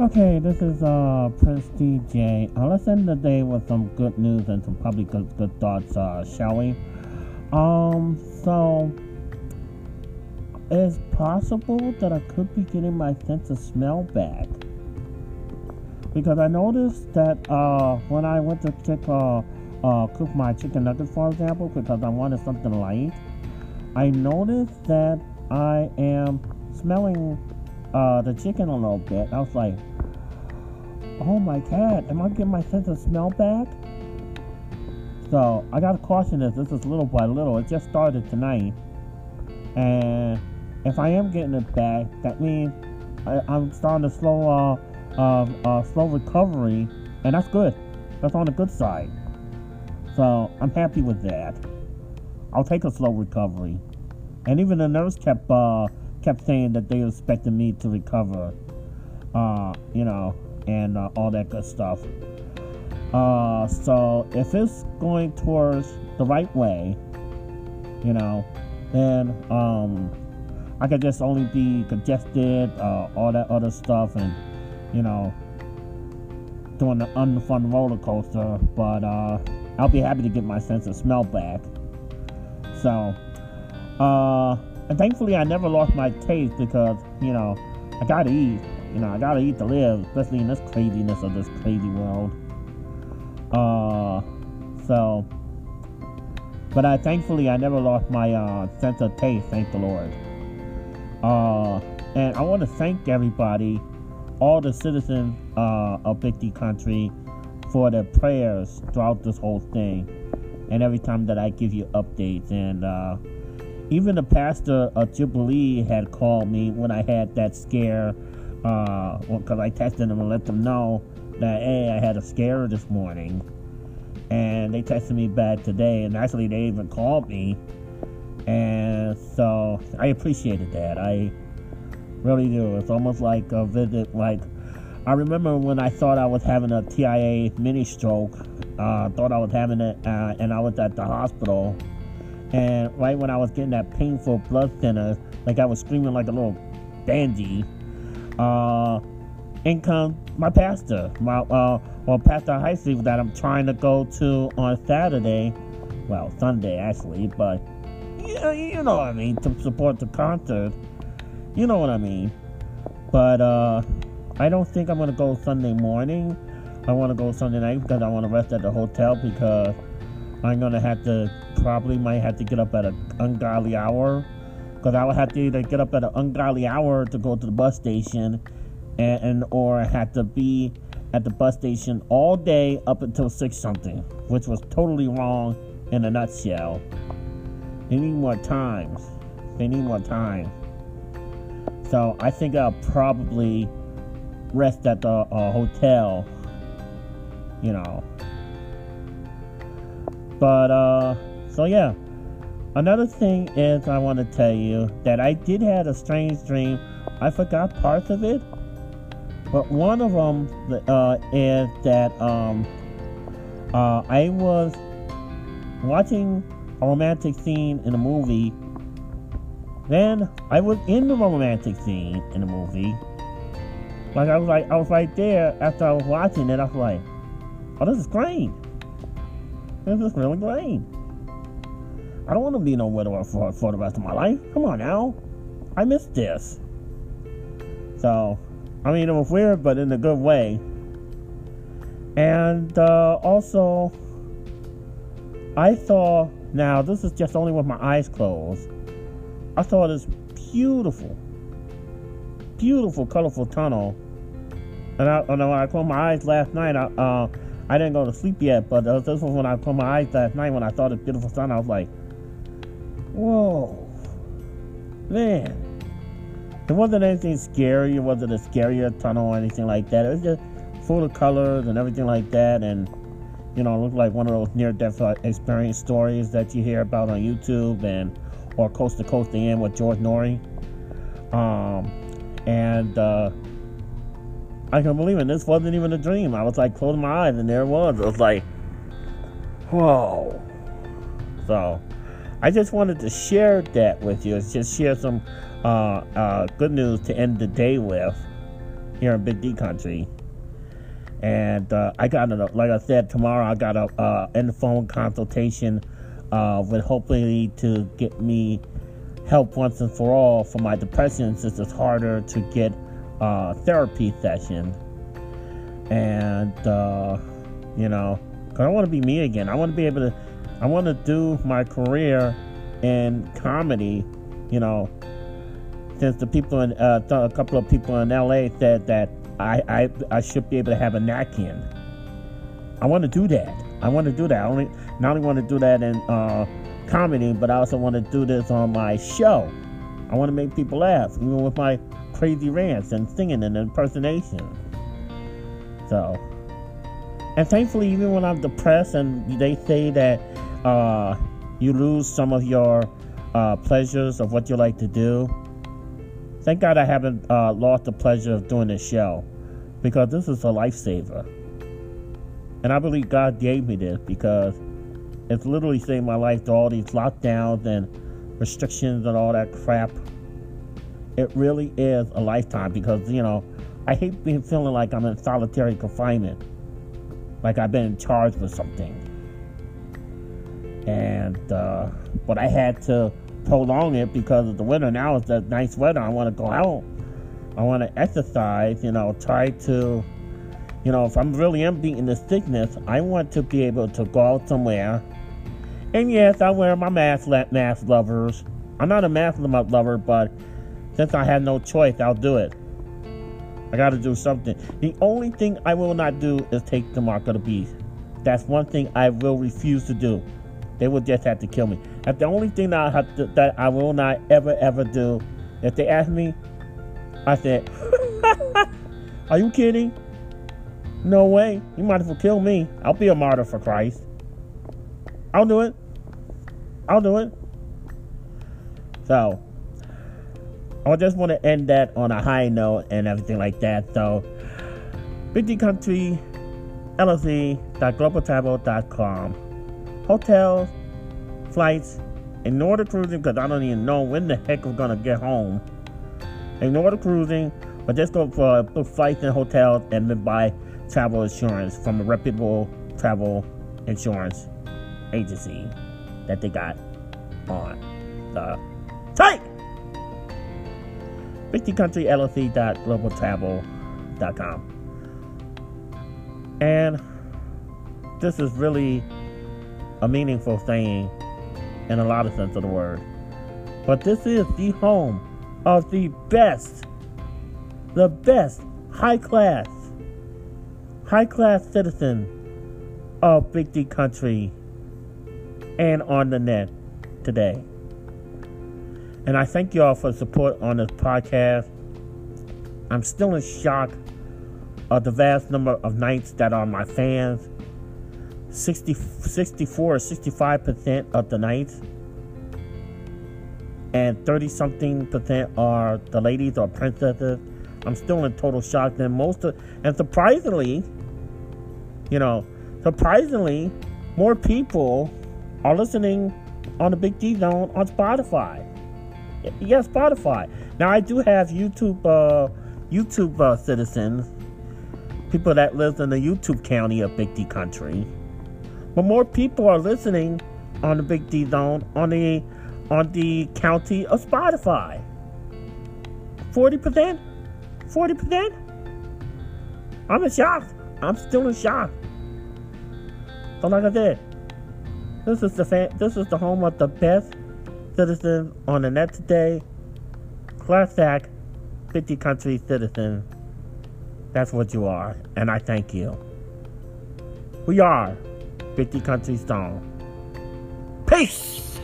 Okay, this is uh Prince DJ. Uh, let's end the day with some good news and some probably good good thoughts, uh, shall we? Um, so it's possible that I could be getting my sense of smell back because I noticed that uh when I went to check uh uh cook my chicken nuggets, for example, because I wanted something light, I noticed that I am smelling uh, the chicken a little bit. I was like, oh my god, am I getting my sense of smell back? So I gotta caution this. This is little by little. It just started tonight, and if I am getting it back, that means I, am starting to slow uh, uh, uh, slow recovery, and that's good. That's on the good side. So I'm happy with that. I'll take a slow recovery, and even the nurse kept uh, kept saying that they expected me to recover, uh, you know, and uh, all that good stuff. Uh, so if it's going towards the right way, you know, then um, I could just only be congested, uh, all that other stuff, and you know, doing the unfun roller coaster. But uh, I'll be happy to get my sense of smell back. So, uh, and thankfully, I never lost my taste because, you know, I gotta eat. You know, I gotta eat to live, especially in this craziness of this crazy world. Uh, so, but I thankfully I never lost my uh, sense of taste. Thank the Lord. Uh, and I want to thank everybody, all the citizens uh, of D Country, for their prayers throughout this whole thing, and every time that I give you updates and. Uh, even the pastor of Jubilee had called me when I had that scare, because uh, I texted them and let them know that hey, I had a scare this morning, and they texted me back today, and actually they even called me, and so I appreciated that. I really do. It's almost like a visit. Like I remember when I thought I was having a TIA mini stroke. Uh, thought I was having it, uh, and I was at the hospital and right when I was getting that painful blood thinner, like I was screaming like a little bandy, uh, in comes my pastor, my uh, well, Pastor Heisey that I'm trying to go to on Saturday, well, Sunday actually, but yeah, you know what I mean, to support the concert. You know what I mean. But uh, I don't think I'm gonna go Sunday morning. I want to go Sunday night because I want to rest at the hotel because I'm gonna have to probably might have to get up at an ungodly hour because I would have to either get up at an ungodly hour to go to the bus station and, and or have to be at the bus station all day up until six something, which was totally wrong in a nutshell. They need more time. They need more time. So I think I'll probably rest at the uh, hotel. You know, but, uh, so yeah. Another thing is, I want to tell you that I did have a strange dream. I forgot parts of it. But one of them uh, is that um, uh, I was watching a romantic scene in a movie. Then I was in the romantic scene in the movie. Like I was like I was right there after I was watching it. I was like, "Oh, this is great." This is really great. I don't want to be no widower for, for the rest of my life. Come on now. I missed this. So, I mean, it was weird, but in a good way. And uh, also, I saw, now this is just only with my eyes closed, I saw this beautiful, beautiful, colorful tunnel. And I, when I closed my eyes last night, I, uh, I didn't go to sleep yet, but this was when I put my eyes last night when I saw the beautiful sun. I was like, whoa, man. It wasn't anything scary. It wasn't a scarier tunnel or anything like that. It was just full of colors and everything like that. And, you know, it looked like one of those near-death experience stories that you hear about on YouTube and or Coast to Coast AM with George Noory. Um, and uh, I can believe it. This wasn't even a dream. I was like closing my eyes and there it was. I was like, whoa. So I just wanted to share that with you. Just share some uh, uh, good news to end the day with. here in Big D country. And uh, I got, a, like I said, tomorrow I got a uh, the phone consultation uh, with hopefully to get me help once and for all for my depression since it's harder to get a therapy session. And, uh, you know, I want to be me again. I want to be able to, I want to do my career in comedy, you know, since the people in, uh, a couple of people in LA said that I, I, I should be able to have a knack in. I want to do that. I want to do that. I only not only want to do that in uh, comedy, but I also want to do this on my show. I want to make people laugh, even with my crazy rants and singing and impersonation. So, and thankfully, even when I'm depressed and they say that uh, you lose some of your uh, pleasures of what you like to do, thank God I haven't uh, lost the pleasure of doing this show because this is a lifesaver. And I believe God gave me this because it's literally saved my life to all these lockdowns and restrictions and all that crap. It really is a lifetime because, you know, I hate being feeling like I'm in solitary confinement, like I've been in charge of something. And, uh, but I had to prolong it because of the winter. Now it's that nice weather. I want to go out. I want to exercise, you know, try to you know, if I'm really am beating this sickness, I want to be able to go out somewhere. And yes, I wear my mask, mask lovers. I'm not a mask lover, but since I had no choice, I'll do it. I got to do something. The only thing I will not do is take the mark of the beast. That's one thing I will refuse to do. They will just have to kill me. That's the only thing that I, to, that I will not ever, ever do. If they ask me, I said, Are you kidding? No way. You might as well kill me. I'll be a martyr for Christ. I'll do it. I'll do it. So, I just want to end that on a high note and everything like that. So, Big D Country LLC.globaltravel.com. Hotels, flights, ignore the cruising because I don't even know when the heck we're going to get home. Ignore the cruising, but just go for flights and hotels and then buy travel insurance from a reputable travel insurance agency that they got on the. 50countryllc.globaltravel.com. And this is really a meaningful saying in a lot of sense of the word. But this is the home of the best, the best high class high class citizen of Big D Country and on the net today. And I thank you all for support on this podcast. I'm still in shock of the vast number of knights that are my fans. 60, 64 or 65% of the knights. And 30 something percent are the ladies or princesses. I'm still in total shock. Then most of, and surprisingly, you know, surprisingly, more people are listening on the Big D Zone on Spotify. Yes, Spotify. Now I do have YouTube, uh, YouTube uh, citizens, people that live in the YouTube county of Big D Country, but more people are listening on the Big D Zone on the on the county of Spotify. Forty percent, forty percent. I'm in shock. I'm still in shock. But like I said, this is the fan, this is the home of the best citizens on the net today. Class act, Big D country citizen. That's what you are, and I thank you. We are Big D Country strong. Peace!